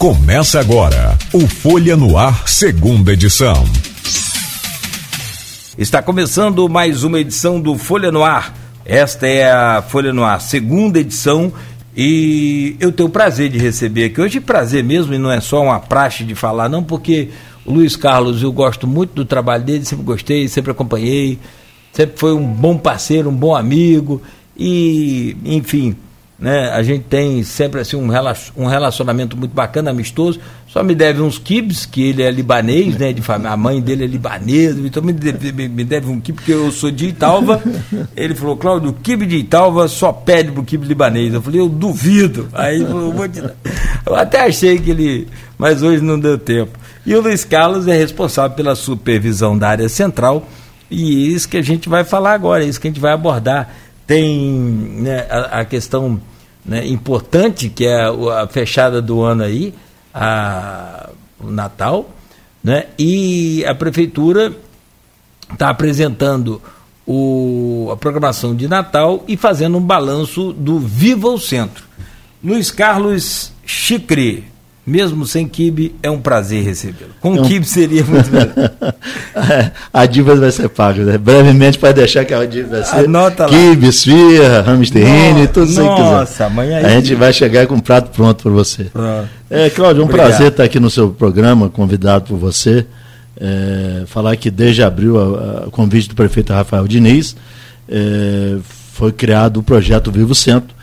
Começa agora o Folha no Ar, segunda edição. Está começando mais uma edição do Folha no Ar. Esta é a Folha no Ar, segunda edição. E eu tenho o prazer de receber aqui. Hoje, prazer mesmo, e não é só uma praxe de falar, não, porque o Luiz Carlos, eu gosto muito do trabalho dele, sempre gostei, sempre acompanhei, sempre foi um bom parceiro, um bom amigo. E, enfim, né? A gente tem sempre assim um relacionamento muito bacana, amistoso. Só me deve uns kibs, que ele é libanês, né? De família, a mãe dele é libanesa, então me deve, me deve um kibe, porque eu sou de Italva. Ele falou, Cláudio, o kibe de Italva só pede pro kibe libanês. Eu falei, eu duvido. Aí eu, vou te... eu até achei que ele. Mas hoje não deu tempo. E o Luiz Carlos é responsável pela supervisão da área central. E é isso que a gente vai falar agora, é isso que a gente vai abordar. Tem né, a, a questão né, importante, que é a, fechada do ano aí, a, o Natal, né, e a Prefeitura está apresentando o, a programação de Natal e fazendo um balanço do Viva o Centro. Luiz Carlos Chicre, mesmo sem kibe, é um prazer recebê-lo. Com é um... kibe seria muito melhor. a dívida vai ser paga, né? Brevemente para deixar que a dívida vai ser Anota kibe, esfirra, hamsterine, tudo isso que quiser. Nossa, amanhã A gente vai chegar com um prato pronto para você. Pronto. É, Cláudio, é um Obrigado. prazer estar aqui no seu programa, convidado por você. É, falar que desde abril, o convite do prefeito Rafael Diniz, é, foi criado o projeto Vivo Centro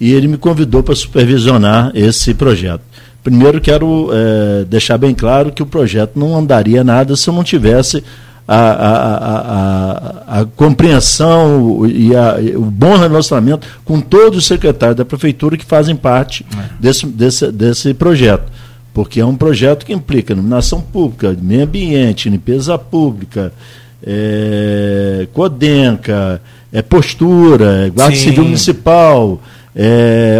e ele me convidou para supervisionar esse projeto. Primeiro, quero é, deixar bem claro que o projeto não andaria nada se eu não tivesse a, a, a, a compreensão e, o bom relacionamento com todos os secretários da prefeitura que fazem parte é. desse, desse, desse projeto. Porque é um projeto que implica iluminação pública, meio ambiente, limpeza pública, é, Codenca, é postura, Guarda Sim. Civil Municipal, é,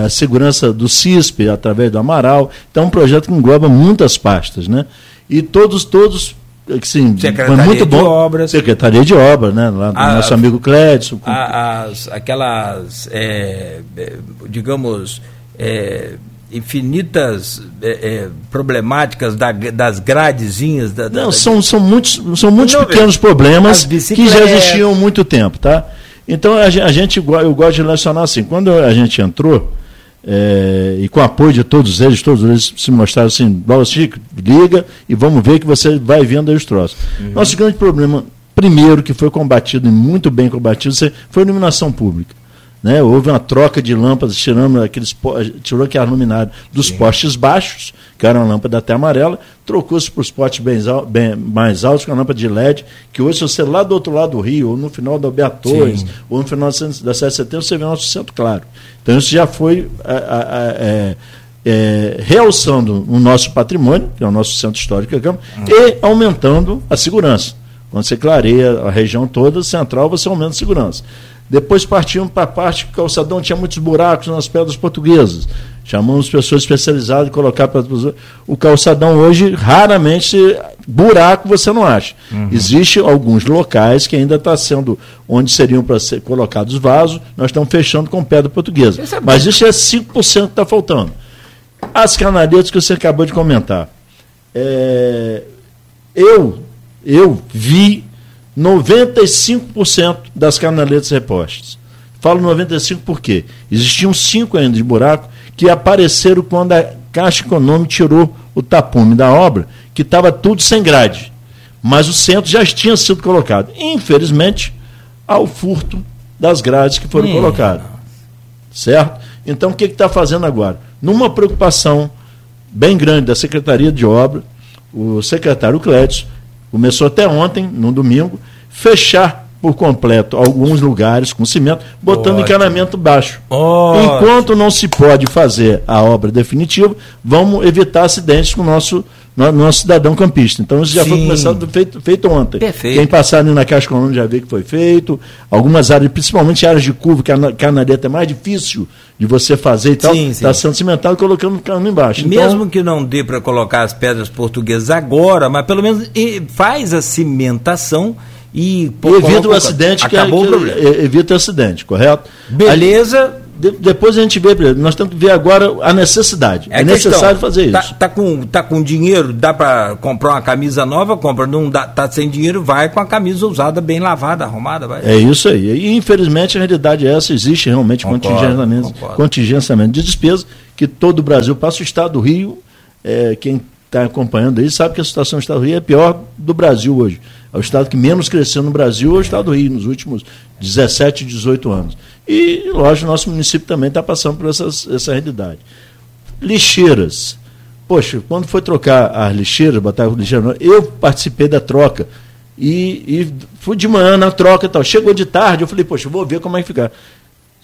é, a segurança do CISP através do Amaral. Então, é um projeto que engloba muitas pastas, né? E todos, todos Sim, Secretaria muito bom. de Obras. Secretaria de Obras, né? Lá do a, nosso amigo Clédson. As, aquelas, é, é, digamos, é, infinitas é, é, problemáticas da, das gradezinhas. Da, Não, da, são, são muitos, são muitos pequenos problemas que já existiam há muito tempo, tá? Então a gente, eu gosto de relacionar assim, quando a gente entrou, é, e com o apoio de todos eles, todos eles se mostraram assim, Chico, liga e vamos ver que você vai vendo aí os troços. Uhum. Nosso grande problema, primeiro, que foi combatido e muito bem combatido, foi a iluminação pública. Né? Houve uma troca de lâmpadas, tirando aqueles tirou aquela luminária dos Sim. postes baixos, que era uma lâmpada até amarela, trocou-se para os postes bem, bem, mais altos, com a lâmpada de LED, que hoje, se você lá do outro lado do Rio, ou no final da Beatores, ou no final da 7 de setembro, você vê o nosso centro claro. Então isso já foi é, é, é, realçando o nosso patrimônio, que é o nosso centro histórico, hum. e aumentando a segurança. Quando você clareia a região toda central, você aumenta a segurança. Depois partimos para a parte que o calçadão tinha muitos buracos nas pedras portuguesas. Chamamos pessoas especializadas de colocar para o calçadão hoje raramente buraco você não acha. Uhum. Existem alguns locais que ainda está sendo onde seriam para ser colocados vasos, nós estamos fechando com pedra portuguesa. Isso é Mas isso é 5% que está faltando. As canaletas que você acabou de comentar. É, eu, eu vi 95% das canaletas repostas. Falo 95 porque existiam cinco ainda de buraco que apareceram quando a Caixa Econômica tirou o tapume da obra, que estava tudo sem grade. Mas o centro já tinha sido colocado. Infelizmente, ao furto das grades que foram colocadas. Certo? Então, o que está fazendo agora? Numa preocupação bem grande da Secretaria de Obra, o secretário Clédio começou até ontem, no domingo, fechar por completo alguns lugares com cimento, botando Ótimo. encanamento baixo. Ótimo. Enquanto não se pode fazer a obra definitiva, vamos evitar acidentes com o nosso, no, nosso cidadão campista. Então isso já Sim. foi começado feito, feito ontem. Perfeito. Quem passar ali na Caixa Econômica já vê que foi feito. Algumas áreas, principalmente áreas de curva, que a canaleta é mais difícil de você fazer e tal, está sendo cimentado colocando o cano embaixo. Então, Mesmo que não dê para colocar as pedras portuguesas agora, mas pelo menos faz a cimentação e evita o acidente acabou que, o problema. evita o acidente, correto? Beleza, de, depois a gente vê, nós temos que ver agora a necessidade. É, é necessário fazer tá, isso. Tá com, tá com dinheiro, dá para comprar uma camisa nova, compra, não dá, tá sem dinheiro, vai com a camisa usada, bem lavada, arrumada. Vai. É isso aí. E infelizmente a realidade é essa, existe realmente concordo, contingenciamento, concordo. contingenciamento de despesa, que todo o Brasil passa, o estado do Rio, é, quem está acompanhando aí sabe que a situação do estado do Rio é pior do Brasil hoje. É o estado que menos cresceu no Brasil, é o estado do Rio, nos últimos 17, 18 anos. E, lógico, nosso município também está passando por essas, essa realidade. Lixeiras. Poxa, quando foi trocar as lixeiras, botar as lixeiras, eu participei da troca. E, e, fui de manhã na troca e tal. Chegou de tarde, eu falei, poxa, vou ver como é que fica.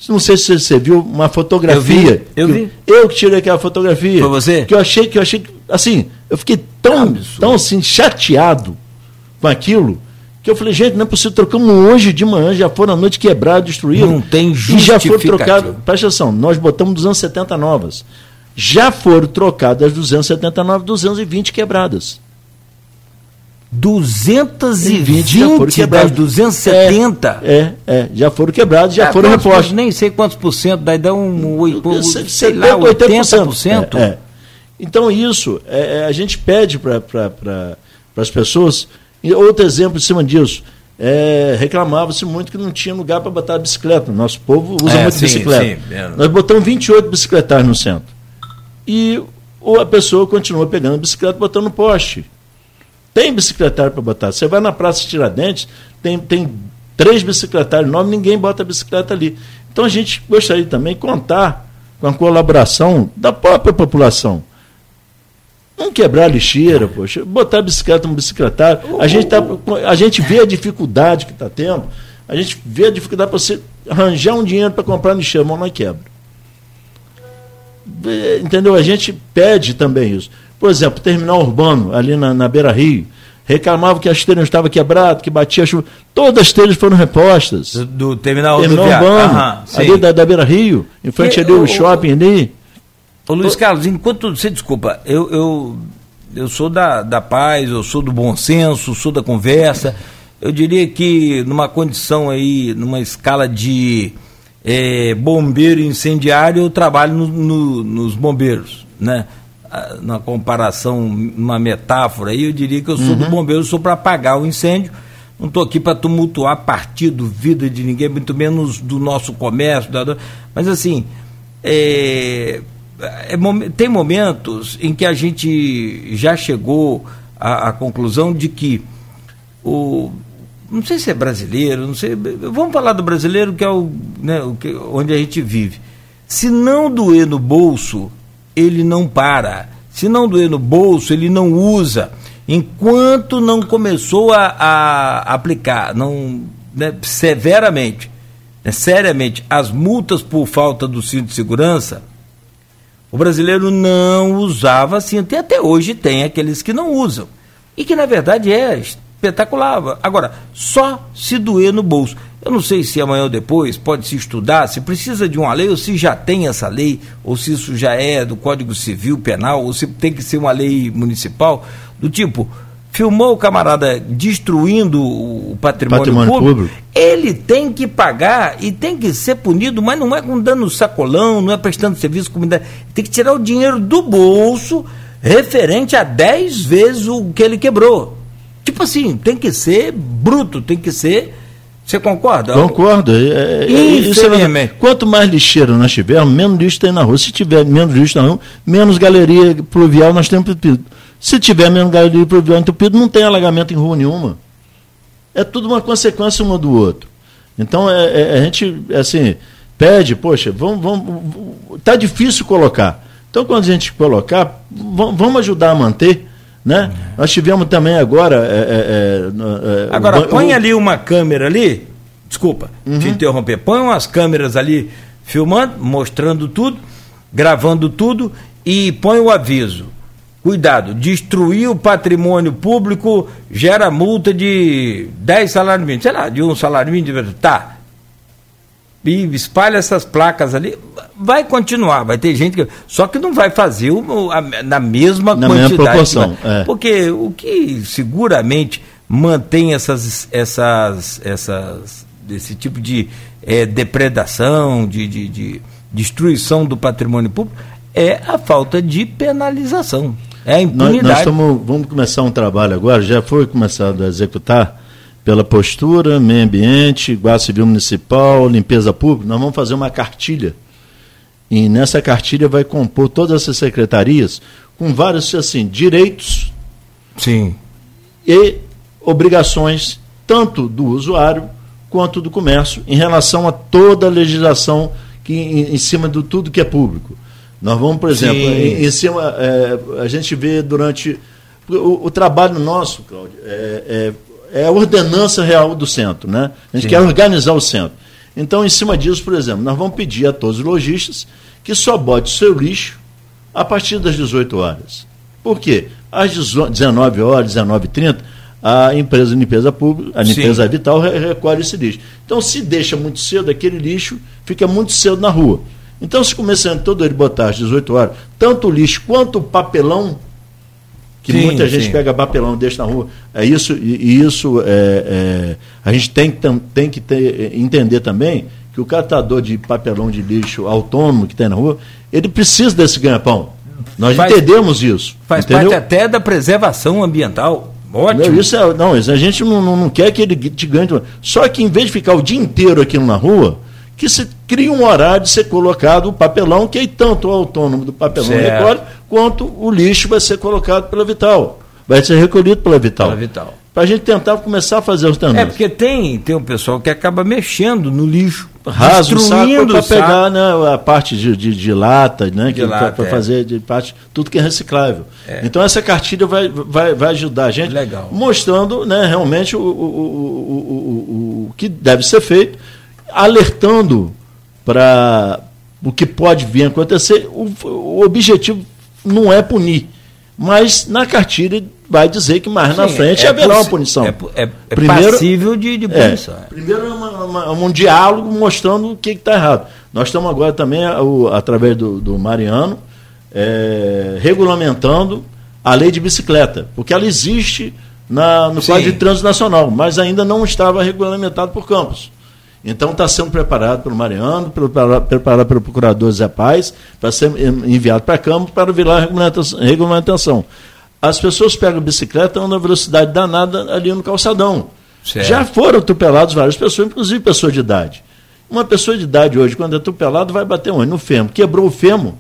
Não sei se você viu uma fotografia. Eu vi. Eu, vi. eu que tirei aquela fotografia. Foi você? Que eu achei que eu achei assim, eu fiquei tão, tão assim chateado com aquilo que eu falei, gente, não é possível, trocamos hoje de manhã, já foram à noite quebrado, destruído. Não tem E já foram trocados, presta atenção, nós botamos 270 novas. Já foram trocadas 279, 220 quebradas. 220 já foram quebradas. 270? É, é, é, já foram quebradas, já é, foram repostos. Nem sei quantos por cento, daí dá um, um sei, sei lá, 80%. 80%. É, é. Então isso, é, é, a gente pede para pra, as pessoas e outro exemplo em cima disso. É, reclamava-se muito que não tinha lugar para botar bicicleta. Nosso povo usa é, muito sim, bicicleta. Sim, é. Nós botamos 28 bicicletários no centro. E ou a pessoa continua pegando a bicicleta e botando no poste. Tem bicicletário para botar. Você vai na Praça Tiradentes, tem, tem três bicicletários novos, ninguém bota a bicicleta ali. Então a gente gostaria também de contar com a colaboração da própria população. Não quebrar a lixeira, poxa, botar a bicicleta no bicicletário. A gente, tá, a gente vê a dificuldade que está tendo, a gente vê a dificuldade para você arranjar um dinheiro para comprar lixeira, mas não quebra. Entendeu? A gente pede também isso. Por exemplo, terminal urbano, ali na, na Beira Rio, reclamava que as telhas estavam quebradas, que batia chuva. Todas as telhas foram repostas. Do, do terminal, terminal urbano, Aham, ali da, da Beira Rio, em frente que, ali o, o shopping ali. Ô Luiz Carlos, enquanto você desculpa, eu, eu, eu sou da, da paz, eu sou do bom senso, sou da conversa. Eu diria que numa condição aí, numa escala de é, bombeiro incendiário, eu trabalho no, no, nos bombeiros, né? Ah, na comparação, uma metáfora aí, eu diria que eu sou uhum. do bombeiro, eu sou para apagar o incêndio. Não estou aqui para tumultuar partido, vida de ninguém, muito menos do nosso comércio. Da... Mas assim, é, é, tem momentos em que a gente já chegou à, à, conclusão de que o não sei se é brasileiro, não sei, vamos falar do brasileiro que é o, né, o que, onde a gente vive. Se não doer no bolso, ele não para. Se não doer no bolso, ele não usa. Enquanto não começou a, a aplicar, não né, severamente, né, seriamente, as multas por falta do cinto de segurança, o brasileiro não usava cinto. E até hoje tem aqueles que não usam. E que na verdade é espetacular. Agora, só se doer no bolso. Eu não sei se amanhã ou depois pode se estudar, se precisa de uma lei, ou se já tem essa lei, ou se isso já é do Código Civil Penal, ou se tem que ser uma lei municipal, do tipo, filmou o camarada destruindo o patrimônio, patrimônio público, público, ele tem que pagar e tem que ser punido, mas não é com dano sacolão, não é prestando serviço comunidade. Tem que tirar o dinheiro do bolso referente a 10 vezes o que ele quebrou. Tipo assim, tem que ser bruto, tem que ser. Você concorda? Concordo. É, é, isso é, quanto mais lixeiro nós tivermos, menos lixo tem na rua. Se tiver menos lixo na rua, menos galeria pluvial nós temos se tiver menos galeria pluvial entupido, não tem alagamento em rua nenhuma. É tudo uma consequência um do outro. Então, é, é, a gente, assim, pede, poxa, vamos, vamos, tá difícil colocar. Então, quando a gente colocar, vamos ajudar a manter. Né? Nós tivemos também agora. É, é, é, agora, o, põe ali uma câmera ali. Desculpa uhum. te interromper. Põe umas câmeras ali filmando, mostrando tudo, gravando tudo e põe o aviso Cuidado, destruir o patrimônio público gera multa de 10 salários mínimos, sei lá, de um salário mínimo, tá. E espalha essas placas ali, vai continuar, vai ter gente que. Só que não vai fazer na mesma na quantidade. Mesma proporção, é. Porque o que seguramente mantém essas, essas, essas, esse tipo de é, depredação, de, de, de destruição do patrimônio público, é a falta de penalização. É a impunidade. Nós, nós vamos começar um trabalho agora, já foi começado a executar pela postura, meio ambiente, guarda civil municipal, limpeza pública, nós vamos fazer uma cartilha. E nessa cartilha vai compor todas essas secretarias com vários assim, direitos Sim. e obrigações, tanto do usuário quanto do comércio, em relação a toda a legislação que, em, em cima de tudo que é público. Nós vamos, por exemplo, em, em, cima, é, a gente vê durante. O, o trabalho nosso, Cláudio, é, é, é, a ordenança real do centro. Né? A gente Sim. quer organizar o centro. Então, em cima disso, por exemplo, nós vamos pedir a todos os lojistas que só bote seu lixo a partir das 18 horas. Por quê? Às 19 horas, 19h30, a empresa de limpeza pública, a limpeza Sim. vital, recolhe esse lixo. Então, se deixa muito cedo, aquele lixo fica muito cedo na rua. Então, se começando todo ele botar às 18 horas, tanto o lixo quanto o papelão, que sim, muita gente sim. pega papelão e deixa na rua, é isso, e isso é, é, a gente tem, tem que ter, entender também que o catador de papelão de lixo autônomo que tem na rua, ele precisa desse ganha-pão. Nós faz, entendemos isso. Faz entendeu? parte até da preservação ambiental. Ótimo. Não, isso é, não, a gente não, não, não quer que ele te ganhe. Só que em vez de ficar o dia inteiro aqui na rua, que se cria um horário de ser colocado o papelão, que aí tanto o autônomo do papelão certo. recolhe, quanto o lixo vai ser colocado pela Vital. Vai ser recolhido pela Vital. Pela Vital. Para a gente tentar começar a fazer os tendões. É, porque tem, tem um pessoal que acaba mexendo no lixo. Raso destruindo para pegar né, a parte de, de, de lata, né, para é. fazer de parte, tudo que é reciclável. É. Então essa cartilha vai, vai, vai ajudar a gente, Legal. mostrando né, realmente o, o, o, o, que deve ser feito, alertando para o que pode vir a acontecer. O, o objetivo não é punir, mas na cartilha vai dizer que mais Sim, na frente é haverá uma punição. É, é, é primeiro, passível de, de é, punição. É, primeiro é uma, uma, um diálogo mostrando o que está errado. Nós estamos agora também, o, através do, do Mariano, é, regulamentando a lei de bicicleta, porque ela existe na, no Código de Trânsito Nacional, mas ainda não estava regulamentado por Campos. Então está sendo preparado pelo Mariano, preparado, preparado pelo procurador Zé Paz, para ser enviado para Campos para virar regulamentação. regulamentação as pessoas pegam bicicleta a uma velocidade danada ali no calçadão. Certo. Já foram atropelados várias pessoas, inclusive pessoas de idade. Uma pessoa de idade hoje, quando é atropelado, vai bater onde? No fêmur. Quebrou o fêmur,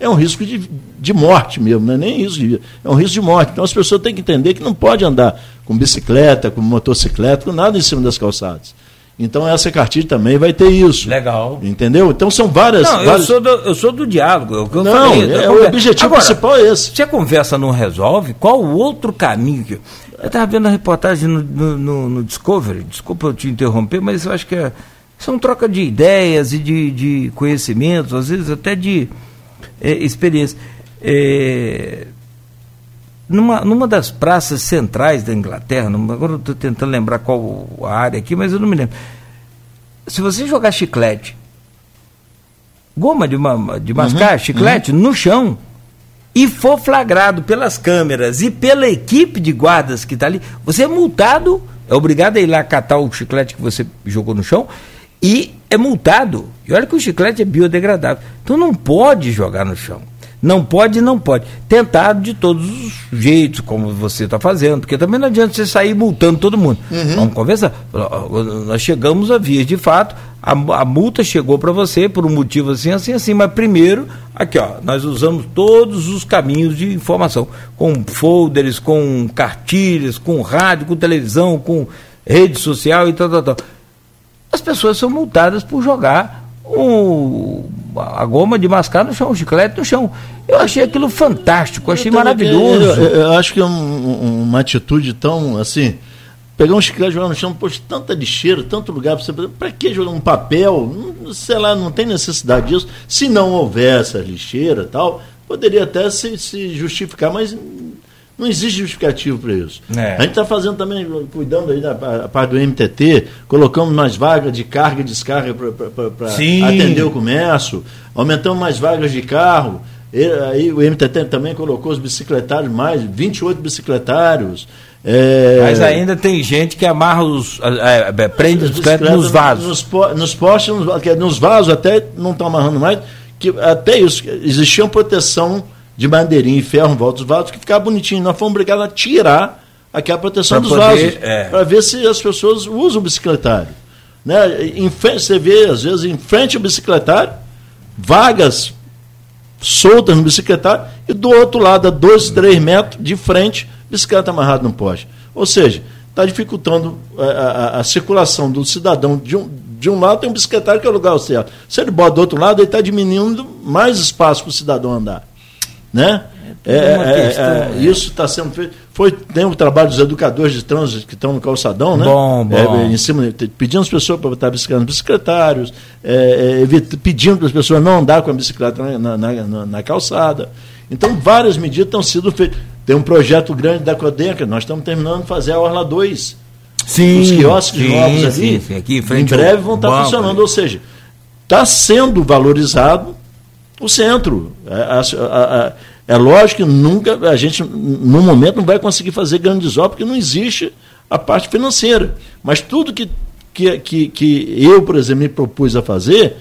é um risco de, de morte mesmo, não é nem isso, é um risco de morte. Então as pessoas têm que entender que não pode andar com bicicleta, com motocicleta, com nada em cima das calçadas. Então essa cartilha também vai ter isso. Legal. Entendeu? Então são várias. Não, várias... Eu, sou do, eu sou do diálogo. Eu, eu não, falei, é, o objetivo Agora, principal é esse. Se a conversa não resolve, qual o outro caminho que. Eu estava vendo a reportagem no, no, no, no, Discovery, desculpa eu te interromper, mas eu acho que é, são troca de ideias e de, de conhecimentos, às vezes até de é, experiência. É, numa, numa das praças centrais da Inglaterra, numa, agora eu estou tentando lembrar qual a área aqui, mas eu não me lembro. Se você jogar chiclete, goma de, uma, de mascar, uhum, chiclete, uhum. no chão, e for flagrado pelas câmeras e pela equipe de guardas que está ali, você é multado, é obrigado a ir lá catar o chiclete que você jogou no chão e é multado. E olha que o chiclete é biodegradável. Então não pode jogar no chão. Não pode, não pode. Tentado de todos os jeitos, como você está fazendo, porque também não adianta você sair multando todo mundo. Uhum. Vamos conversar. Nós chegamos a vias de fato, a, a multa chegou para você por um motivo assim, assim, assim, mas primeiro, aqui ó, nós usamos todos os caminhos de informação, com folders, com cartilhas, com rádio, com televisão, com rede social e tal, tal, tal. As pessoas são multadas por jogar o, a goma de mascar no chão, o chiclete no chão. Eu achei aquilo fantástico, achei eu maravilhoso. Eu, eu, acho que é um, uma atitude tão assim. Pegar um chiclete e jogar no chão, poxa, tanta lixeira, tanto lugar para você. Para que jogar um papel? Sei lá, não tem necessidade disso. Se não houver essa lixeira tal, poderia até se, se justificar, mas não existe justificativo para isso. É. A gente está fazendo também, cuidando aí da parte do MTT, colocamos mais vagas de carga e descarga para atender o comércio, aumentamos mais vagas de carro. E, aí o MTT também colocou os bicicletários mais, 28 bicicletários. É... Mas ainda tem gente que amarra os. É, é, prende os bicicletas nos vasos. Nos, nos postes, nos, nos vasos até não estão amarrando mais, que até isso, existia uma proteção de madeirinha e ferro em volta dos vasos que ficava bonitinho. Nós fomos obrigados a tirar aquela proteção pra dos poder, vasos é. para ver se as pessoas usam o bicicletário. Né? Em, você vê, às vezes, em frente ao bicicletário, vagas soltas no bicicletário, e do outro lado, a dois, três metros de frente, bicicleta amarrada no poste. Ou seja, está dificultando a, a, a, circulação do cidadão. De um, de um lado tem um bicicletário que é o lugar certo. Se ele bota do outro lado, ele está diminuindo mais espaço para o cidadão andar. Né? É, é, questão, é, é. isso está sendo feito. Foi, tem o trabalho dos educadores de trânsito que estão no calçadão, né? Bom, bom. É, em cima, pedindo as pessoas para botar bicicleta nos bicicletários, pedindo para as pessoas não andar com a bicicleta na, na, na, na calçada. Então, várias medidas estão sendo feitas. Tem um projeto grande da Codenca, nós estamos terminando de fazer a Orla 2. Sim. Os quiosques sim, novos ali, sim. Aqui, em, em breve vão estar funcionando. Ou seja, está sendo valorizado o centro. É, a, a, a, é lógico que nunca, a gente, no momento, não vai conseguir fazer grandes obras, porque não existe a parte financeira. Mas tudo que, que, que, que eu, por exemplo, me propus a fazer,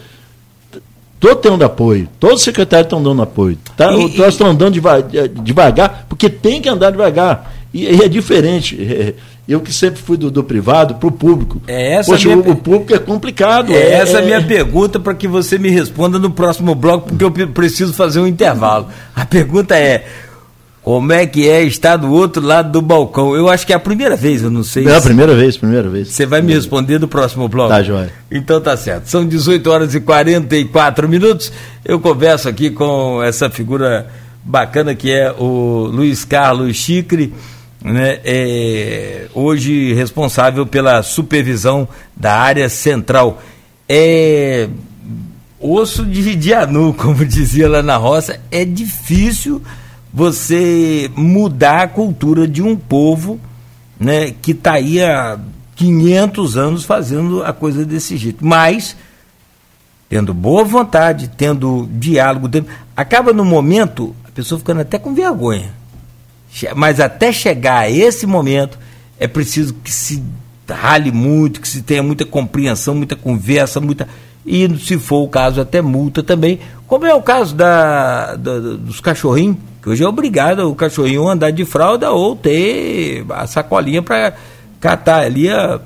estou tendo apoio. Todos os secretários estão dando apoio. Tá? E, Nós estamos andando devagar, devagar, porque tem que andar devagar. E, e é diferente. Eu que sempre fui do, do privado para o público. É essa Poxa, minha... o, público é complicado. É, é essa é a minha pergunta para que você me responda no próximo bloco, porque eu preciso fazer um intervalo. A pergunta é: como é que é estar do outro lado do balcão? Eu acho que é a primeira vez, eu não sei. É a primeira vez, primeira vez. Você vai me responder no próximo bloco? Tá, Joia. Então tá certo. São 18 horas e 44 minutos. Eu converso aqui com essa figura bacana que é o Luiz Carlos Chicre né, é, hoje responsável pela supervisão da área central. É osso de dianu, como dizia lá na roça, é difícil você mudar a cultura de um povo né, que está aí há 500 anos fazendo a coisa desse jeito. Mas, tendo boa vontade, tendo diálogo, acaba no momento a pessoa ficando até com vergonha mas até chegar a esse momento, é preciso que se rale muito, que se tenha muita compreensão, muita conversa, muita. E, se for o caso, até multa também. Como é o caso da, da dos cachorrinhos, que hoje é obrigado o cachorrinho andar de fralda ou ter a sacolinha para catar ali a,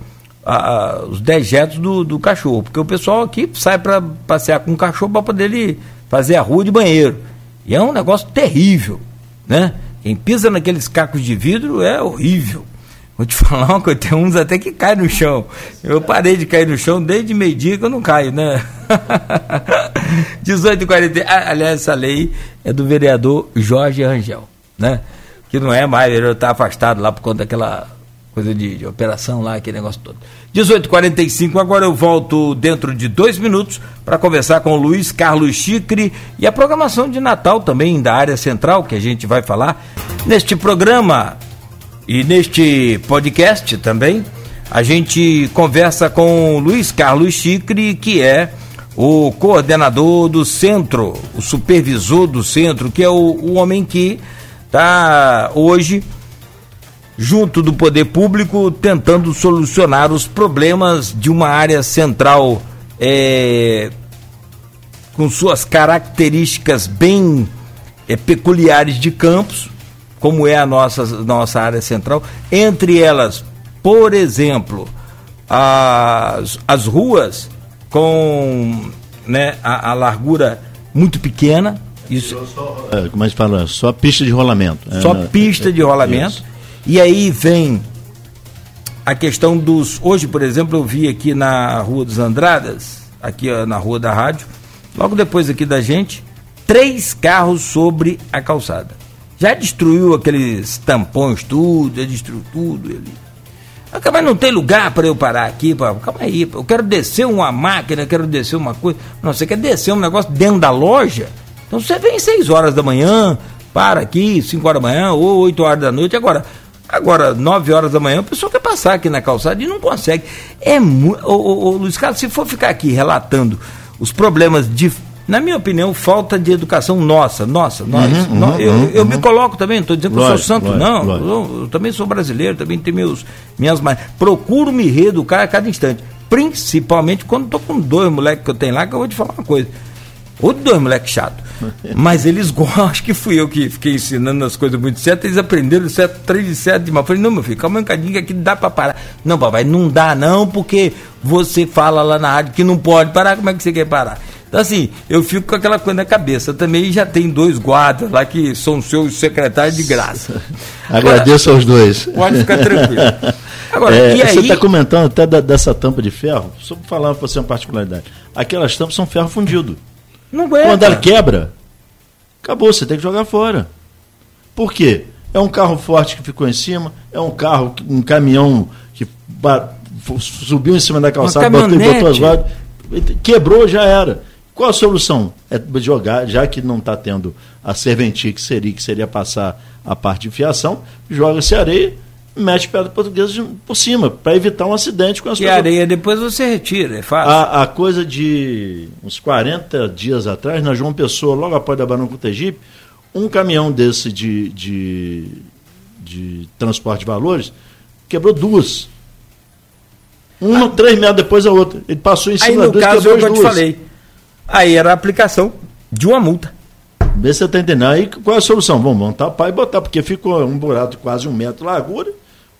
a, os dejetos do, do cachorro. Porque o pessoal aqui sai para passear com o cachorro para poder ele fazer a rua de banheiro. E é um negócio terrível, né? Quem pisa naqueles cacos de vidro é horrível. Vou te falar uma coisa, tem uns até que caem no chão. Eu parei de cair no chão desde meio-dia que eu não caio, né? 18h40. Ah, aliás, essa lei é do vereador Jorge Rangel, né? Que não é mais, ele está afastado lá por conta daquela coisa de, de operação lá, aquele negócio todo. 18h45, agora eu volto dentro de dois minutos para conversar com o Luiz Carlos Chicre e a programação de Natal também da área central, que a gente vai falar neste programa e neste podcast também. A gente conversa com o Luiz Carlos Chicre, que é o coordenador do centro, o supervisor do centro, que é o, o homem que está hoje junto do poder público, tentando solucionar os problemas de uma área central é, com suas características bem é, peculiares de campos, como é a nossa, nossa área central. Entre elas, por exemplo, as, as ruas com né, a, a largura muito pequena. Isso, só, é, como é que fala? Só pista de rolamento. Só é, pista de rolamento. Isso. E aí vem a questão dos. Hoje, por exemplo, eu vi aqui na Rua dos Andradas, aqui na Rua da Rádio, logo depois aqui da gente, três carros sobre a calçada. Já destruiu aqueles tampões, tudo, já destruiu tudo ali. Mas não tem lugar para eu parar aqui, pra... calma aí, eu quero descer uma máquina, quero descer uma coisa. Não, você quer descer um negócio dentro da loja? Então você vem 6 horas da manhã, para aqui, 5 horas da manhã ou 8 horas da noite. Agora, Agora, 9 horas da manhã, a pessoa quer passar aqui na calçada e não consegue. É muito. Luiz Carlos, se for ficar aqui relatando os problemas de Na minha opinião, falta de educação nossa, nossa, nós. Uhum, nós uhum, eu, uhum, eu me coloco também, não estou dizendo que eu sou santo, lógico, não. lógico. Eu, eu também sou brasileiro, também tenho meus, minhas mais. Procuro me reeducar a cada instante. Principalmente quando estou com dois moleques que eu tenho lá, que eu vou te falar uma coisa. Ou dois moleques chato. Mas eles gostam, acho que fui eu que fiquei ensinando as coisas muito certas, eles aprenderam certo, três de certo demais. Eu falei, não, meu filho, calma um bocadinho que aqui dá para parar. Não, papai, não dá não, porque você fala lá na rádio que não pode parar, como é que você quer parar? Então, assim, eu fico com aquela coisa na cabeça. Também já tem dois guardas lá que são seus secretários de graça. Agradeço aos dois. Pode ficar tranquilo. Agora, é, e aí... Você está comentando até da, dessa tampa de ferro, só para falar para você uma particularidade. Aquelas tampas são ferro fundido. Não aguenta. Quando ela quebra, acabou, você tem que jogar fora. Por quê? É um carro forte que ficou em cima, é um carro, um caminhão que subiu em cima da calçada, botou, botou as rodas, quebrou, já era. Qual a solução? É jogar, já que não está tendo a serventia que seria, que seria passar a parte de fiação, joga-se areia, mete pedra portuguesa por cima, para evitar um acidente com as E a areia depois você retira, é fácil. A, a, coisa de uns 40 dias atrás, na João Pessoa, logo após da Barão Cotegipe, um caminhão desse de, de, de transporte de valores quebrou duas. Uma, ah. três metros depois a outra. Ele passou em cima Aí, no caso, eu duas. te falei. Aí era a aplicação de uma multa. Vê se você está entendendo. Aí qual é a solução? Vamos montar o pai e botar, porque ficou um buraco de quase um metro de largura,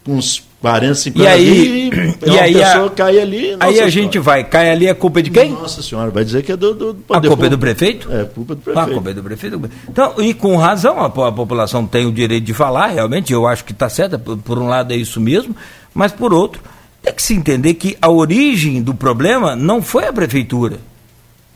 uns 40, 50 e aí, ali, e, aí pessoa a, cai ali. Aí a senhora. gente vai, cai ali, a culpa é de quem? Nossa senhora, vai dizer que é do, do A culpa é do prefeito? É, culpa do A prefeito. culpa é do prefeito. Então, e com razão, a, a população tem o direito de falar, realmente, eu acho que está certa, por, por um lado é isso mesmo, mas por outro, tem que se entender que a origem do problema não foi a prefeitura.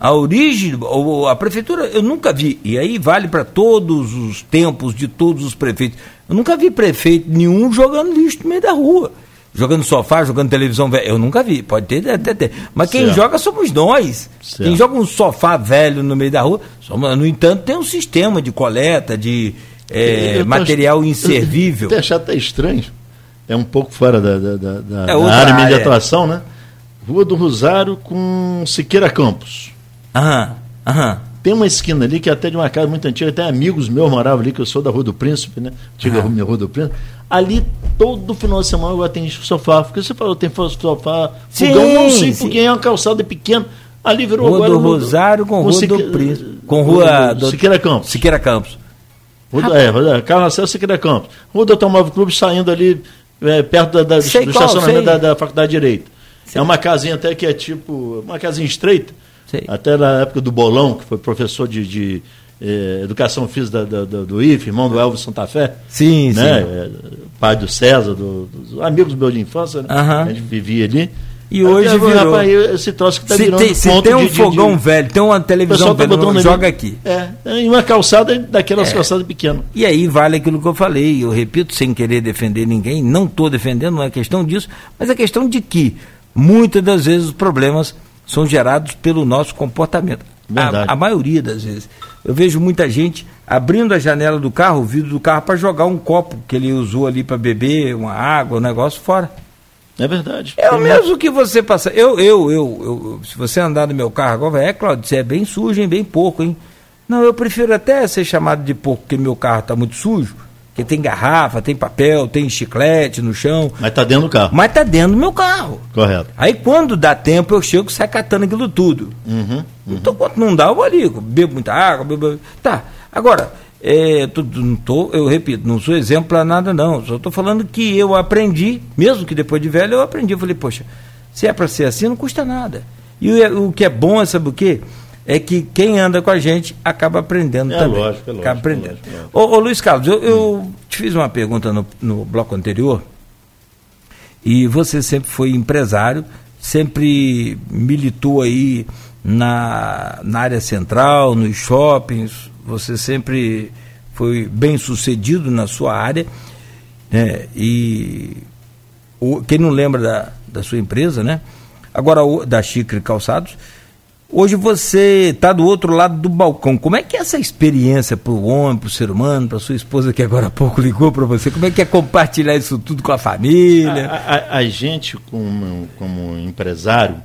A origem, ou a prefeitura, eu nunca vi, e aí vale para todos os tempos de todos os prefeitos. Eu nunca vi prefeito nenhum jogando lixo no meio da rua. Jogando sofá, jogando televisão velha. Eu nunca vi, pode ter, até ter. Mas quem Certo. joga somos nós. Certo. Quem joga um sofá velho no meio da rua, somos, no entanto, tem um sistema de coleta, de é, Eu tô material inservível. Tem achado até estranho. É um pouco fora da, da, da- É da área minha de área. atuação, né? Rua do Rosário com Siqueira Campos. Aham, aham. Tem uma esquina ali que é até de uma casa muito antiga, até amigos meus moravam ali, que eu sou da Rua do Príncipe, né? Antiga Ah. Rua do Príncipe. Ali, todo final de semana eu o sofá. Porque você falou, tem sofá, Sim, fogão, não sei sim. porque é uma calçada pequena. Ali virou Rua agora. do Rua Rosário com Rua Sique- do Príncipe. Com Rua do- Siqueira Campos. Siqueira Campos. Rua, do- é, Rua- Carnaval Siqueira Campos. Rua do Automóvel Clube saindo ali é, perto da, da- do, do qual, estacionamento da, da Faculdade de Direito. É uma casinha até que é tipo, uma casinha estreita. Sei. Até na época do Bolão, que foi professor de, de, eh, educação física da- da- do IF, irmão do Elvis Santa Fé. Sim, né? sim. É, pai do César, do- dos amigos meus de infância, né? Aham. A gente vivia ali. E hoje Aí, virou. rapaz, esse troço que está Se virando tem, se tem um de- de- fogão de- velho, tem uma televisão tá velha, ali- joga aqui. É, em uma calçada daquelas É. calçadas pequenas. E aí vale aquilo que eu falei, eu repito, sem querer defender ninguém, não estou defendendo, não é questão disso, mas é questão de que muitas das vezes os problemas são gerados pelo nosso comportamento. A, a maioria das vezes. Eu vejo muita gente abrindo a janela do carro, o vidro do carro, para jogar um copo que ele usou ali para beber, uma água, um negócio fora. É verdade. É o mesmo que você passa. Eu, eu, eu, eu- se você andar no meu carro agora, é, Claudio, você é bem sujo, hein? Bem pouco, hein? Não, eu prefiro até ser chamado de pouco, porque meu carro está muito sujo, porque tem garrafa, tem papel, tem chiclete no chão, Mas está dentro do carro. mas tá dentro do meu carro. Correto. Aí quando dá tempo, eu chego e saio catando aquilo tudo. Uhum. Então, quando não dá, eu vou ali, bebo muita água, bebo... Tá, agora, é, tu- não tô, eu repito, não sou exemplo para nada não, só estou falando que eu aprendi, mesmo que depois de velho, eu aprendi, eu falei, poxa, se é para ser assim, não custa nada. E o, o que é bom, é, sabe o quê? É que quem anda com a gente acaba aprendendo É também. lógico, é lógico, acaba é aprendendo. lógico, é lógico. Ô, ô, Luiz Carlos, eu, eu te fiz uma pergunta no, no bloco anterior, e você sempre foi empresário, sempre militou aí na, na área central, nos shoppings, você sempre foi bem sucedido na sua área. né? E o, quem não lembra da, da sua empresa, né? Agora, o- da Chicre Calçados, hoje você está do outro lado do balcão. Como é que é essa experiência para o homem, para o ser humano, para sua esposa que agora há pouco ligou para você? Como é que é compartilhar isso tudo com a família? A, a- a gente, como, como empresário,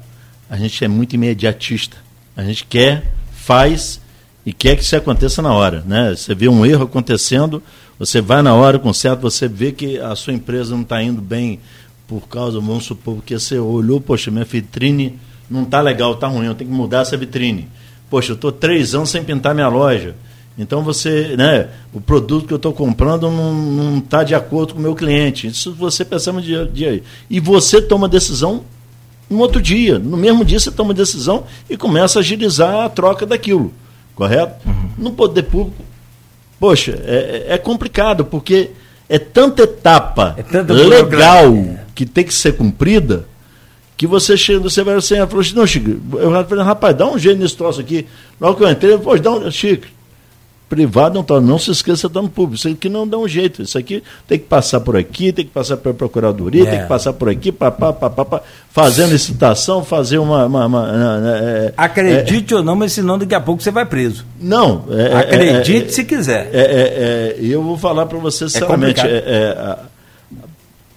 a gente é muito imediatista. A gente quer faz e quer que isso aconteça na hora. Né? Você vê um erro acontecendo, você vai na hora, conserta, você vê que a sua empresa não está indo bem por causa, vamos supor, porque você olhou, poxa, minha vitrine não está legal, está ruim, eu tenho que mudar essa vitrine. Poxa, eu estou três anos sem pintar minha loja. Então você, né, o produto que eu estou comprando não está de acordo com o meu cliente. Isso você no dia dia. E você toma decisão no outro dia. No mesmo dia você toma decisão e começa a agilizar a troca daquilo. Correto? Uhum. No poder público, poxa, é, é complicado, porque é tanta etapa é legal que tem que ser cumprida que você chega, você vai assim, falou assim, não, Chico, eu falei, rapaz, dá um jeito nesse troço aqui. Logo que eu entrei, pô, dá um. Chico, privado não está, não se esqueça, está no público. Isso aqui não dá um jeito. Isso aqui tem que passar por aqui, tem que passar pela Procuradoria, é. tem que passar por aqui, pá, pá, pá, pá, pá, fazendo licitação, fazer uma. uma, uma é, Acredite é, ou não, mas senão daqui a pouco você vai preso. Não. É, é, Acredite se quiser. É, eu vou falar para você sinceramente. A,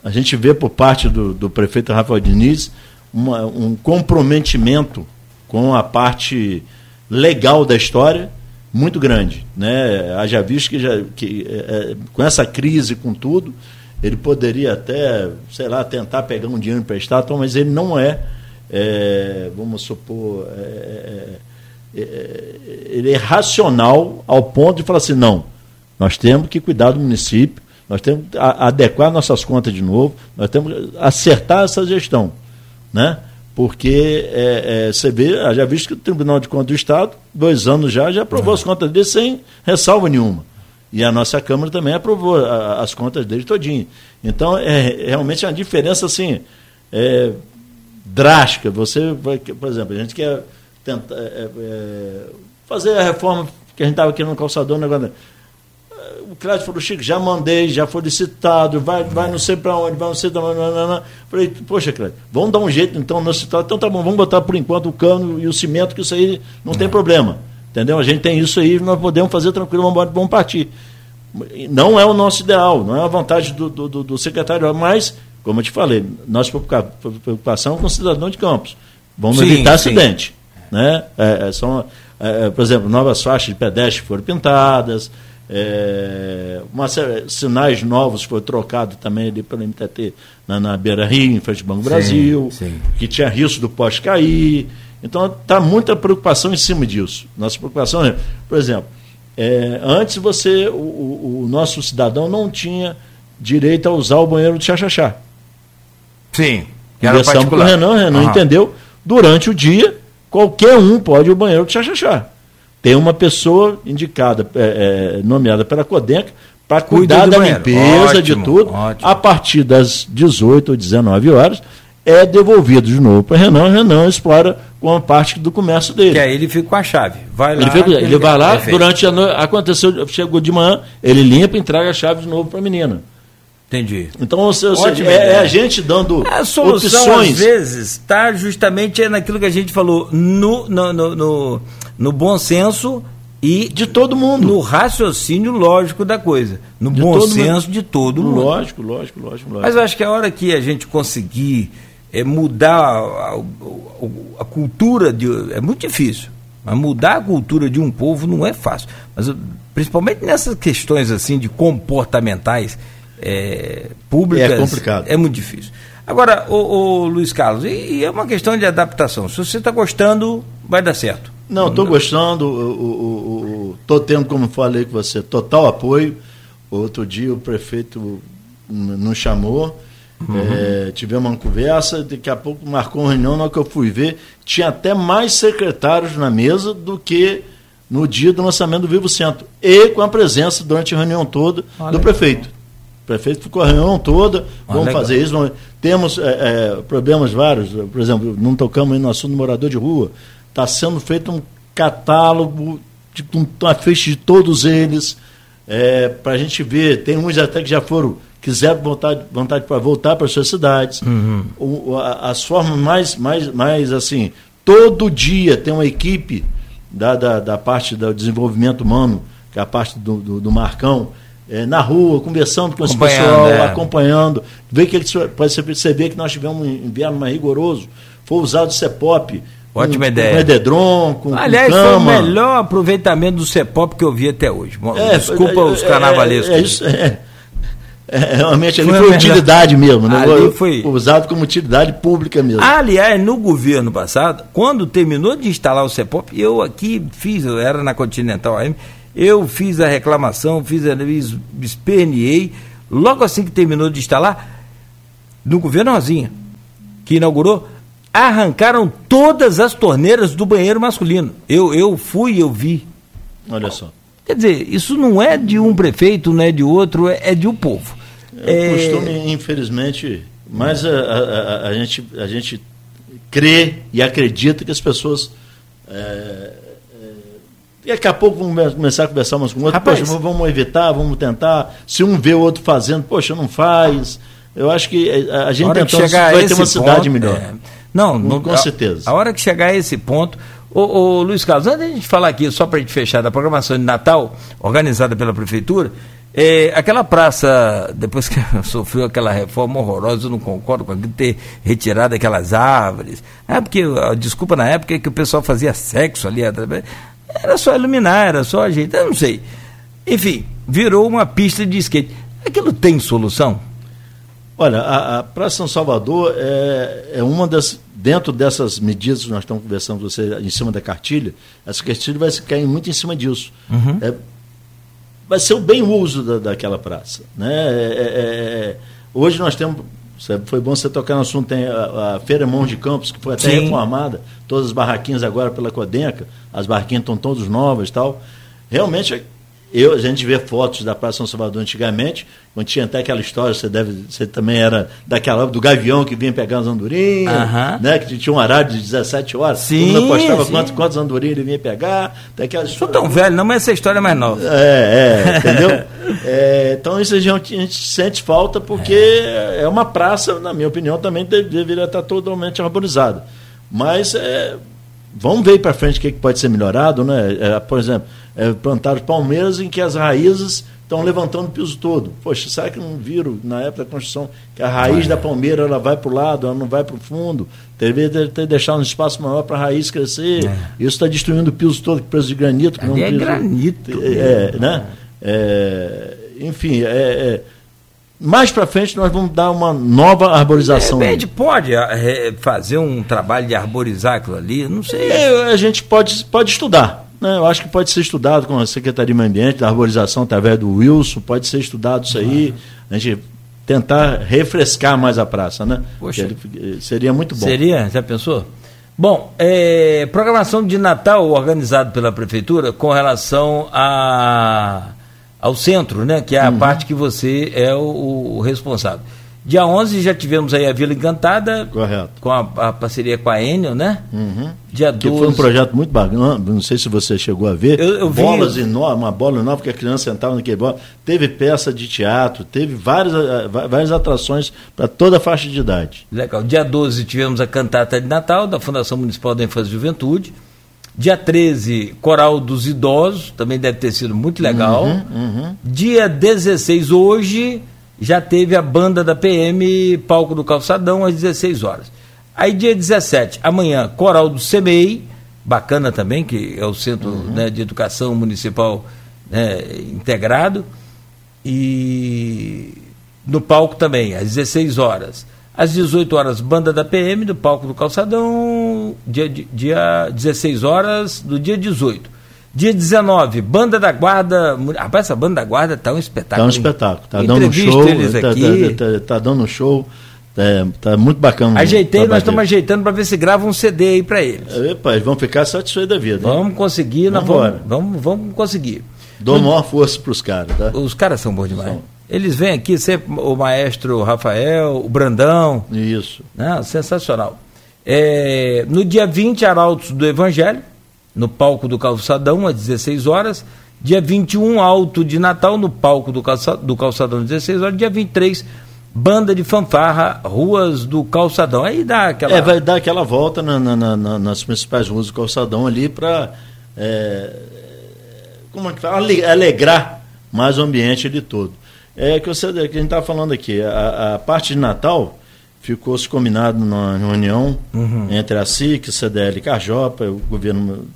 a, gente vê por parte do, do prefeito Rafael Diniz uma, um comprometimento com a parte legal da história muito grande. Né? Haja visto que, já, que é, é, com essa crise, com tudo, ele poderia até, sei lá, tentar pegar um dinheiro emprestado, mas ele não é, é vamos supor, é, é, é, ele é racional ao ponto de falar assim, não, nós temos que cuidar do município, nós temos que adequar nossas contas de novo, nós temos que acertar essa gestão né? Porque é, é, você vê, já visto que o Tribunal de Contas do Estado, dois anos já, já aprovou as contas dele sem ressalva nenhuma. E a nossa Câmara também aprovou a, as contas dele todinho. Então, é realmente uma diferença assim, é, drástica. Você por exemplo, a gente quer tentar é, é, fazer a reforma que a gente estava querendo no calçador, um negócio o Cláudio falou, Chico, já mandei, já foi licitado, vai, vai não sei para onde, vai não sei para onde. Falei, poxa, Cláudio, vamos dar um jeito então na situação. Então tá bom, vamos botar por enquanto o cano e o cimento, que isso aí não tem problema. Entendeu? A gente tem isso aí, nós podemos fazer tranquilo, vamos, vamos partir. Não é o nosso ideal, não é a vantagem do, do, do secretário, mas, como eu te falei, nossa preocupação com o cidadão de Campos. Vamos sim, evitar sim. acidente. Né? É, é são, é, é, por exemplo, novas faixas de pedestre foram pintadas, é, uma, sinais novos foi trocado também ali pelo MTT na, na Beira Rio, em frente ao Banco sim, Brasil, sim. que tinha risco do poste cair. Então está muita preocupação em cima disso. Nossa preocupação é, por exemplo, é, antes você, o, o, o, nosso cidadão não tinha direito a usar o banheiro de chachachá. Sim. Conversamos com o Renan, o Renan uhum. entendeu. Durante o dia, qualquer um pode ir ao banheiro de chachachá tem uma pessoa indicada, é, é, nomeada pela Codenca, para cuidar da banheiro. limpeza ótimo, de tudo. Ótimo. A partir das 18 ou 19 horas, é devolvido de novo para Renan. Renan explora com a parte do comércio dele. Que aí ele fica com a chave. Vai lá. Ele, fica, ele, ele vai lá, durante a noite, aconteceu, chegou de manhã, ele limpa e entrega a chave de novo para a menina. Entendi. Então, ou seja, é, é, a gente dando a solução, opções. às vezes, está justamente naquilo que a gente falou, no, no, no, no no bom senso e de todo mundo, no raciocínio lógico da coisa, no de bom senso mundo. de todo mundo. Lógico, lógico, lógico, lógico. Mas eu acho que a hora que a gente conseguir é, mudar a, a, a cultura de é muito difícil. Mas mudar a cultura de um povo não é fácil. Mas principalmente nessas questões assim de comportamentais é, públicas é complicado. É muito difícil. Agora, o, Luiz Carlos, e, e é uma questão de adaptação. Se você está gostando, vai dar certo. Não, estou gostando, estou tendo, como falei com você, total apoio. Outro dia o prefeito nos chamou, uhum. é, tivemos uma conversa, daqui a pouco marcou uma reunião, na hora que eu fui ver, tinha até mais secretários na mesa do que no dia do lançamento do Vivo Centro. E com a presença durante a reunião toda Olha do prefeito. O prefeito ficou a reunião toda, vamos legal. fazer isso. Vamos... Temos é, é, problemas vários, por exemplo, não tocamos no assunto do morador de rua Está sendo feito um catálogo, de, uma ficha de todos eles, é, para a gente ver. Tem uns até que já foram, quiseram vontade, vontade para voltar para suas cidades. Uhum. O, a, as formas mais, mais, mais assim, todo dia tem uma equipe da, da, da parte do desenvolvimento humano, que é a parte do, do, do Marcão, é, na rua, conversando com esse pessoal, é. acompanhando, ver que pode perceber que nós tivemos um inverno mais rigoroso, foi usado o CEPOP, Ótima com, ideia. Com edredom, com Aliás, com foi o melhor aproveitamento do CEPOP que eu vi até hoje. É, Desculpa os carnavalescos. É, é, isso, é, é, realmente ali foi, foi utilidade mesmo, né? Ali foi usado como utilidade pública mesmo. Aliás, no governo passado, quando terminou de instalar o CEPOP, eu aqui fiz, eu era na Continental AM, eu fiz a reclamação, fiz a esperneei, logo assim que terminou de instalar, no governo Rosinha, que inaugurou, arrancaram todas as torneiras do banheiro masculino. Eu, eu fui, eu vi. Olha só. Quer dizer, isso não é de um prefeito, não é de outro, é, é de um povo. É um costume, infelizmente, mas a, a, a, gente, a gente crê e acredita que as pessoas. É, é, daqui a pouco vamos começar a conversar umas com outras. Poxa, vamos evitar, vamos tentar. Se um vê o outro fazendo, poxa, não faz. Eu acho que a gente tentando vai ter uma cidade melhor. É... Não, com, com certeza. A, a, hora que chegar a esse ponto. Ô, ô Luiz Carlos, antes de a gente falar aqui, só para a gente fechar, da programação de Natal, organizada pela Prefeitura, é, aquela praça, depois que sofreu aquela reforma horrorosa, eu não concordo com aquilo, ter retirado aquelas árvores. É porque a desculpa na época é que o pessoal fazia sexo ali através. Era só iluminar, era só a gente, eu não sei. Enfim, virou uma pista de skate. Aquilo tem solução? Olha, a, a Praça São Salvador é, é uma das. Dentro dessas medidas que nós estamos conversando com você em cima da cartilha, essa cartilha vai cair muito em cima disso. Uhum. É, vai ser o bem uso da, daquela praça. Né? É, é, é hoje nós temos. Foi bom você tocar no assunto, tem a, a Feira Mão de Campos, que foi até Sim. reformada, todas as barraquinhas agora pela Codenca, as barraquinhas estão todas novas e tal. Realmente eu, a gente vê fotos da Praça São Salvador antigamente, quando tinha até aquela história, você deve, você também era daquela do gavião que vinha pegar as andorinhas, uh -huh. né? Que tinha um horário de 17 horas, sim, todo mundo apostava quantos, quantos andorinhas ele vinha pegar. Daquela Sou tão velho, não, mas essa história é mais nova. É, é, entendeu? é, então isso a gente, a gente, sente falta porque é. é uma praça, na minha opinião, também deveria estar totalmente arborizada. Mas é, vamos ver para frente o que, que pode ser melhorado, né? É, por exemplo, é, plantaram palmeiras em que as raízes estão levantando o piso todo. Poxa, será que não viram na época da construção que a raiz da palmeira ela vai para o lado, ela não vai para o fundo? Deveria ter deixado um espaço maior para a raiz crescer. É. Isso está destruindo o piso todo, piso de granito. Que não é piso, granito. É, né? É, enfim, é, é mais para frente nós vamos dar uma nova arborização. É, a gente pode é, fazer um trabalho de arborizar aquilo ali, não sei. É, a gente pode, pode estudar. Né? Eu acho que pode ser estudado com a Secretaria de Meio Ambiente, da arborização através do Wilson, pode ser estudado isso aí. A gente tentar refrescar mais a praça, né? Poxa. Seria muito bom. Seria? Já pensou? Bom, é, programação de Natal organizado pela Prefeitura com relação a, ao centro, né? Que é a uhum. parte que você é o, o responsável. Dia 11 já tivemos aí a Vila Encantada. Correto. Com a, a parceria com a Enel, né? Uhum. Dia 12. Que foi um projeto muito bacana, não sei se você chegou a ver. Eu, eu Bolas vi... enormes, uma bola enorme que a criança sentava naquele bola. Teve peça de teatro, teve várias, eh, várias atrações para toda a faixa de idade. Legal. Dia 12 tivemos a cantata de Natal da Fundação Municipal da Infância e Juventude. Dia 13, Coral dos Idosos, também deve ter sido muito legal. Uhum, uhum. Dia 16, hoje, já teve a banda da PM, palco do Calçadão, às 16 horas. Aí, dia 17, amanhã, Coral do CMEI, bacana também, que é o Centro uhum. né, de Educação Municipal né, integrado. E no palco também, às 16 horas. Às 18 horas, banda da PM, do palco do Calçadão, dia, dia 16 horas do dia 18. Dia 19, Banda da Guarda. Rapaz, essa Banda da Guarda tá um espetáculo. Tá um espetáculo. Tá dando um show. Eles tá, aqui. Tá, tá, tá dando um show. É, tá muito bacana. Ajeitei, nós estamos ajeitando para ver se grava um CD aí para eles. Epa, eles vão ficar satisfeitos da vida. Vamos conseguir, vamos, vamos, vamos, vamos conseguir. Dou maior força para os caras, tá? Os caras são bons demais. São. Eles vêm aqui, sempre o maestro Rafael, o Brandão. Isso. Né? Sensacional. É, no dia 20, Arautos do Evangelho no palco do Calçadão, às 16 horas. Dia 21, Alto de Natal, no palco do, calça, do Calçadão, às 16 horas. Dia 23, Banda de Fanfarra, Ruas do Calçadão. Aí dá aquela. É, vai dar aquela volta na, na, na, nas principais ruas do Calçadão ali para. É, como é que fala? Alegrar mais o ambiente de todo. É que, você, que a gente está falando aqui, a, a parte de Natal ficou-se combinado numa reunião uhum. entre a SIC, CDL Carjopa, o governo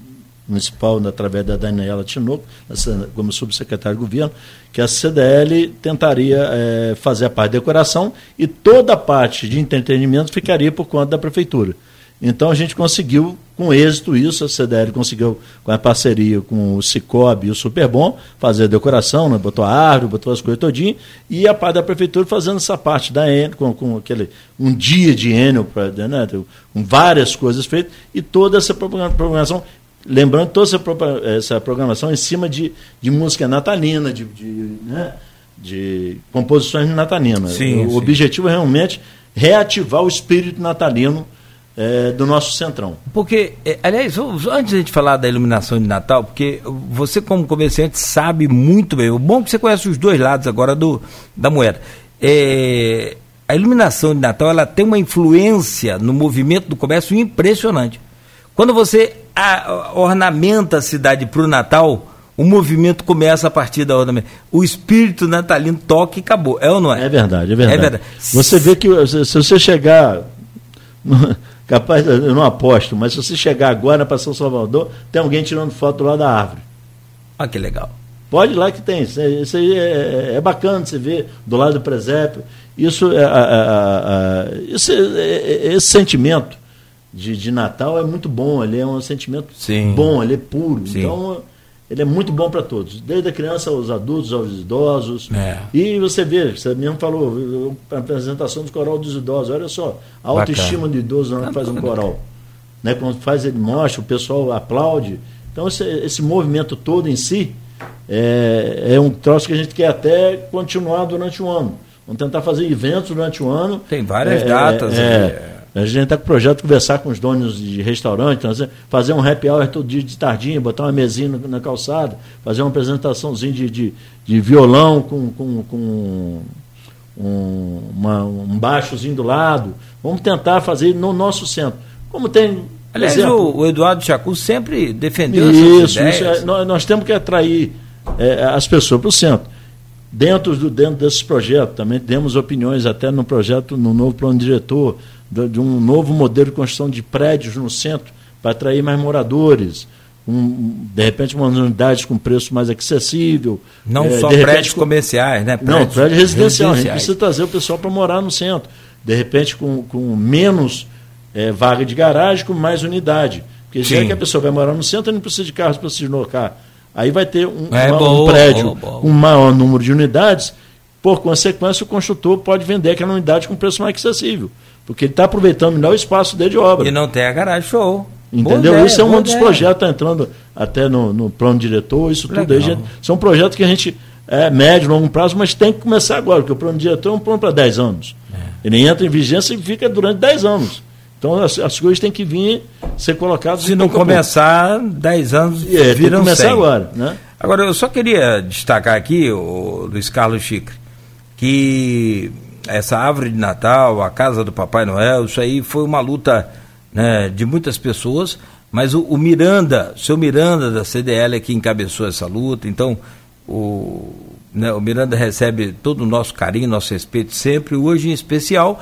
municipal, através da Daniela Tinoco, como subsecretário de governo, que a CDL tentaria é, fazer a parte de decoração e toda a parte de entretenimento ficaria por conta da prefeitura. Então a gente conseguiu com êxito isso, a CDL conseguiu, com a parceria com o Cicobi e o Superbom, fazer a decoração, né? botou a árvore, botou as coisas todinho, e a parte da prefeitura fazendo essa parte da Enel, com, com aquele, um dia de Enel, né? com várias coisas feitas, e toda essa programação Lembrando toda essa, essa programação em cima de, de música natalina, de, de, né, de composições natalinas. Sim, o sim. objetivo é realmente reativar o espírito natalino é, do nosso centrão. Porque, é, aliás, antes de a gente falar da iluminação de Natal, porque você, como comerciante, sabe muito bem. O bom é que você conhece os dois lados agora do, da moeda. É, a iluminação de Natal ela tem uma influência no movimento do comércio impressionante. Quando você a, ornamenta a cidade para o Natal, o movimento começa a partir da ornamento. O espírito natalino toca e acabou. É ou não é? É verdade, é verdade. É verdade. Você vê que se você chegar. Capaz, eu não aposto, mas se você chegar agora para São Salvador, tem alguém tirando foto lá da árvore. Ah, que legal. Pode ir lá que tem. Isso aí é, é bacana você ver do lado do presépio. Isso, é, isso é, é, esse sentimento de, de Natal é muito bom, ele é um sentimento Sim. bom, ele é puro. Sim. Então, ele é muito bom para todos, desde a criança aos adultos, aos idosos. É. E você vê, você mesmo falou, a apresentação do coral dos idosos, olha só, a autoestima do idoso não faz um coral. Né? Quando faz, ele mostra, o pessoal aplaude. Então, esse, esse movimento todo em si é, é um troço que a gente quer até continuar durante o ano. Vamos tentar fazer eventos durante o ano. Tem várias é, datas. É, a gente está com o projeto de conversar com os donos de restaurante, fazer um happy hour todo dia de tardinha, botar uma mesinha na calçada, fazer uma apresentaçãozinha de, de, de violão com, com, com um, uma, um baixozinho do lado. Vamos tentar fazer no nosso centro. Como tem. Aliás, exemplo, o, Eduardo Chacu sempre defendeu isso, isso é, nós, nós, temos que atrair é, as pessoas para o centro. Dentro, do, dentro desses projetos, também temos opiniões até no projeto, no novo plano diretor, de um novo modelo de construção de prédios no centro para atrair mais moradores. Um, de repente, uma unidade com preço mais acessível. Não é, só repente, prédios comerciais, né? Prédios não, prédios residenciais. A gente precisa trazer o pessoal para morar no centro. De repente, com, com menos é, vaga de garagem, com mais unidade. Porque já que a pessoa vai morar no centro, não precisa de carros para se deslocar. Aí vai ter um, é, uma, boa, um prédio boa, boa. com um maior número de unidades. Por consequência, o construtor pode vender aquela unidade com preço mais acessível. Porque ele está aproveitando melhor o espaço dele de obra. E não tem a garagem show. Entendeu? Ideia, isso é um dos projetos está entrando até no, no plano diretor, isso Legal. tudo aí. Gente, são projetos que a gente é médio, longo prazo, mas tem que começar agora, porque o plano diretor é um plano para 10 anos. É. Ele entra em vigência e fica durante 10 anos. Então as, as coisas têm que vir ser colocadas. Se não começar, 10 anos é, viram começar 100. agora. Né? Agora, eu só queria destacar aqui, o Luiz Carlos Chicre, que essa árvore de Natal, a casa do Papai Noel, isso aí foi uma luta né, de muitas pessoas, mas o, o Miranda, o seu Miranda da CDL é que encabeçou essa luta, então o, né, o Miranda recebe todo o nosso carinho, nosso respeito sempre, hoje em especial,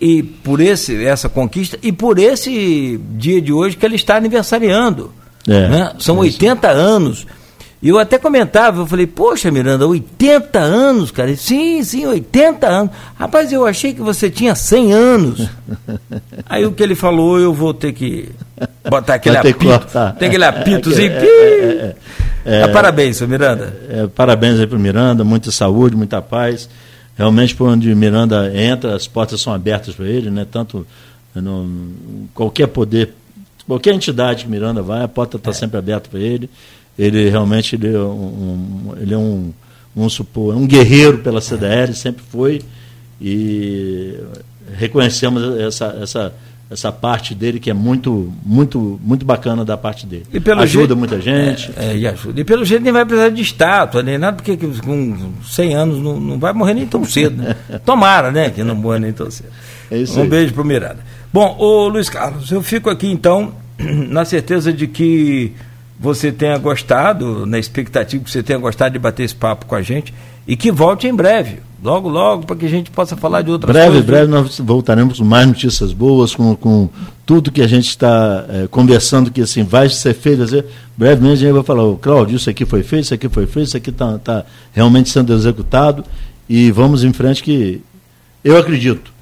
e por esse, essa conquista e por esse dia de hoje que ele está aniversariando. É, né? São é 80 anos e eu até comentava, eu falei, poxa, Miranda, 80 anos, cara? Sim, sim, 80 anos. Rapaz, eu achei que você tinha 100 anos. Aí o que ele falou, eu vou ter que botar aquele apito. Tem aquele apitozinho. É, é, é, é, parabéns, seu Miranda. parabéns aí para o Miranda, muita saúde, muita paz. Realmente, por onde Miranda entra, as portas são abertas para ele, né? Tanto no, qualquer poder, qualquer entidade que Miranda vai, a porta está sempre aberta para ele ele realmente ele é um, ele é um, um supor, um guerreiro pela CDL, sempre foi, e reconhecemos essa, essa, essa parte dele que é muito, muito, muito bacana da parte dele. E pelo ajuda jeito, muita gente. É, é, e ajuda. E pelo jeito nem vai precisar de estátua, nem nada, porque com 100 anos não, não vai morrer nem tão cedo. Né? Tomara, né, que não morra nem tão cedo. É um aí. beijo para o Miranda. Bom, ô Luiz Carlos, eu fico aqui então na certeza de que você tenha gostado, na expectativa que você tenha gostado de bater esse papo com a gente e que volte em breve, logo, logo, para que a gente possa falar de outras breve, coisas. Breve, breve nós voltaremos com mais notícias boas, com, com tudo que a gente está é, conversando, que assim, vai ser feito. Assim, brevemente a gente vai falar, oh, Cláudio, isso aqui foi feito, isso aqui foi feito, isso aqui está tá realmente sendo executado e vamos em frente que eu acredito.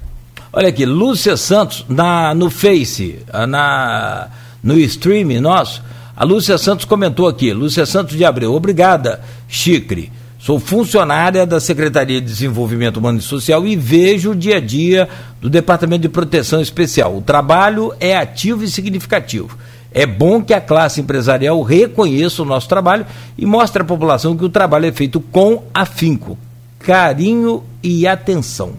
Olha aqui, Lúcia Santos na, no Face, na, no stream nosso, a Lúcia Santos comentou aqui, Lúcia Santos de Abreu, obrigada, Chicre. Sou funcionária da Secretaria de Desenvolvimento Humano e Social e vejo o dia a dia do Departamento de Proteção Especial. O trabalho é ativo e significativo. É bom que a classe empresarial reconheça o nosso trabalho e mostre à população que o trabalho é feito com afinco, carinho e atenção.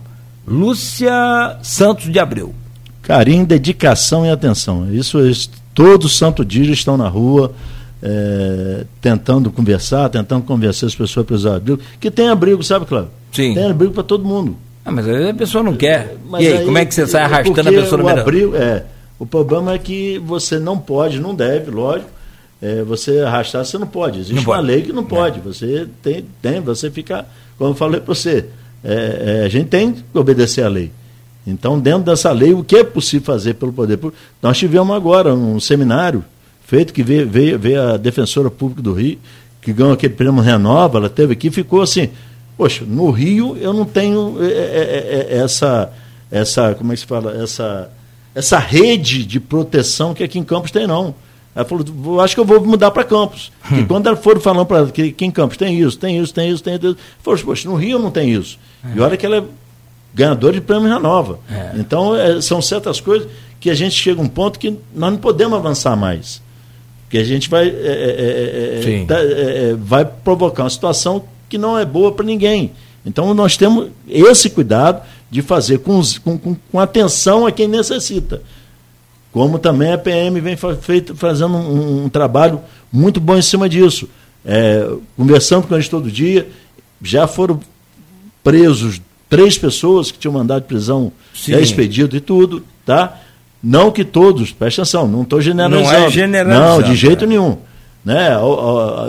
Lúcia Santos de Abreu. Carinho, dedicação e atenção. Isso, todo santo dia estão na rua é, tentando conversar, tentando convencer as pessoas para usar abrigo, que tem abrigo, sabe, Cláudio? Sim. Tem abrigo para todo mundo. Ah, mas a pessoa não quer. Mas e aí, aí, como é que você sai arrastando a pessoa no o abrigo, é, O problema é que você não pode, não deve, lógico, é, você arrastar, você não pode. Existe não uma pode. lei que não pode. É. Você tem, tem, você fica, como eu falei para você, é, é, a gente tem que obedecer à lei. Então, dentro dessa lei, o que é possível fazer pelo poder público? Nós tivemos agora um seminário feito que veio, veio, veio a defensora pública do Rio, que ganhou aquele prêmio Renova, ela teve aqui, ficou assim, poxa, no Rio eu não tenho é, é, é, essa, essa, como é que se fala, essa, essa rede de proteção que aqui em Campos tem, não. Ela falou, acho que eu vou mudar para Campos. Hum. E quando ela for falando para ela que aqui em Campos tem isso, tem isso, tem isso, tem isso, falou, poxa, no Rio não tem isso. É. E olha que ela é ganhadora de prêmio Renova. É. Então, é, são certas coisas que a gente chega a um ponto que nós não podemos avançar mais que a gente vai, é, é, é, é tá, vai provocar uma situação que não é boa para ninguém. Então nós temos esse cuidado de fazer com, com, com, atenção a quem necessita. Como também a PM vem feito, fazendo um, um, trabalho muito bom em cima disso. conversando com eles todo dia, já foram presos três pessoas que tinham mandado de prisão Sim. já expedido e tudo, tá? Não que todos, preste atenção, não estou generalizando. Não é generalizando. Não, de jeito é. nenhum. Né?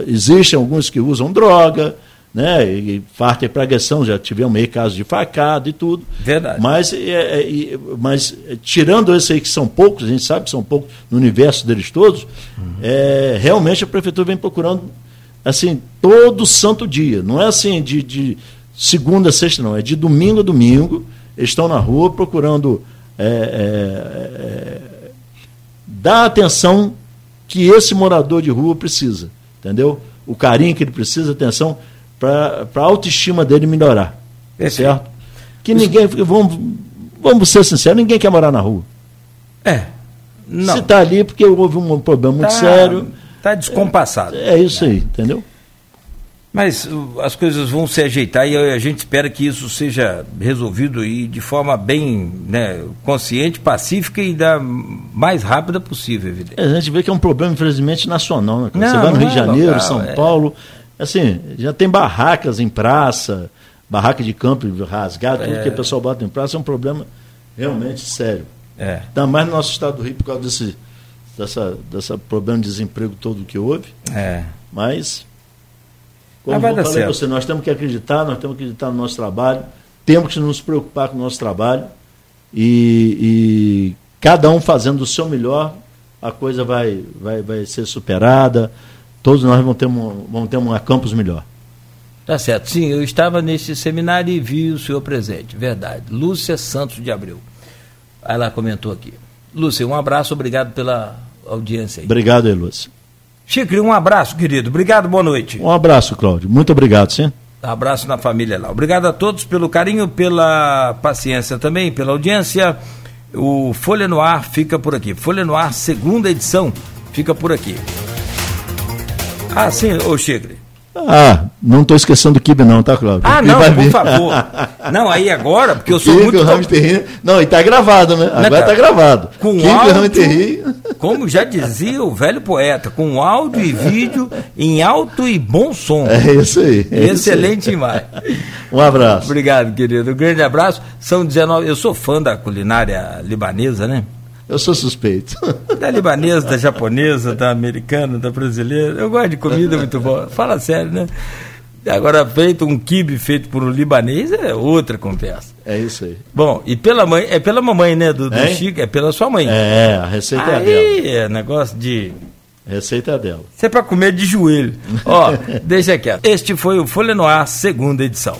Existem alguns que usam droga, né? E farta e pregação, já tivemos meio casos de facada e tudo. Verdade. Mas, é, é, mas tirando esses aí que são poucos, a gente sabe que são poucos no universo deles todos, uhum. é, realmente a prefeitura vem procurando assim, todo santo dia. Não é assim de, de segunda sexta, não. É de domingo a domingo. Eles estão na rua procurando é, é, é, dar a atenção que esse morador de rua precisa, entendeu? O carinho que ele precisa, atenção para a autoestima dele melhorar, é certo? Que ninguém, vamos, vamos ser sinceros, ninguém quer morar na rua. É. Não. Se está ali porque houve um problema muito tá, sério. Está descompassado. É, é isso aí, entendeu? Mas uh, as coisas vão se ajeitar e a gente espera que isso seja resolvido e de forma bem né, consciente, pacífica e da mais rápida possível, evidente. É, a gente vê que é um problema, infelizmente, nacional. Né? Não, Você vai no Rio de é Janeiro, local, São é... Paulo, assim, já tem barracas em praça, barraca de campo rasgada, tudo é... que o pessoal bota em praça é um problema realmente sério. É. Ainda mais no nosso estado do Rio por causa desse dessa, dessa problema de desemprego todo que houve. É. Mas como eu falei você, nós temos que acreditar, nós temos que acreditar no nosso trabalho, temos que nos preocupar com o nosso trabalho e, e cada um fazendo o seu melhor, a coisa vai, vai, vai ser superada, todos nós vamos ter, um, vamos ter um campus melhor. Tá certo. Sim, eu estava nesse seminário e vi o senhor presente, verdade. Lúcia Santos de Abreu. Ela comentou aqui. Lúcia, um abraço, obrigado pela audiência. Aí. Obrigado, Lúcia. Chicre, um abraço, querido. Obrigado, boa noite. Um abraço, Cláudio. Muito obrigado, sim. Abraço na família lá. Obrigado a todos pelo carinho, pela paciência também, pela audiência. O Folha no Ar fica por aqui. Folha no Ar, segunda edição, fica por aqui. Ah, sim, ô Chigre. Ah, não estou esquecendo do Kibe não, tá, Cláudio? Ah, não, por vir. favor. Não, aí agora, porque eu sou Kibe, muito... O Terri... Não, e tá gravado, né? Agora tá gravado. Com Kibe, áudio, Terri... como já dizia o velho poeta, com áudio e vídeo em alto e bom som. É isso aí. É Excelente imagem. Um abraço. Obrigado, querido. Um grande abraço. São 19... Eu sou fã da culinária libanesa, né? Eu sou suspeito. Da libanesa, da japonesa, da americana, da brasileira. Eu gosto de comida muito boa. Fala sério, né? Agora, feito um kibe feito por um libanês é outra conversa. É isso aí. Bom, e pela mãe, é pela mamãe, né, do, do Chico, é pela sua mãe. É, a receita aí, é dela. é negócio de... Receita dela. Isso é para comer de joelho. Ó, deixa quieto. Este foi o Folha no Ar, segunda edição.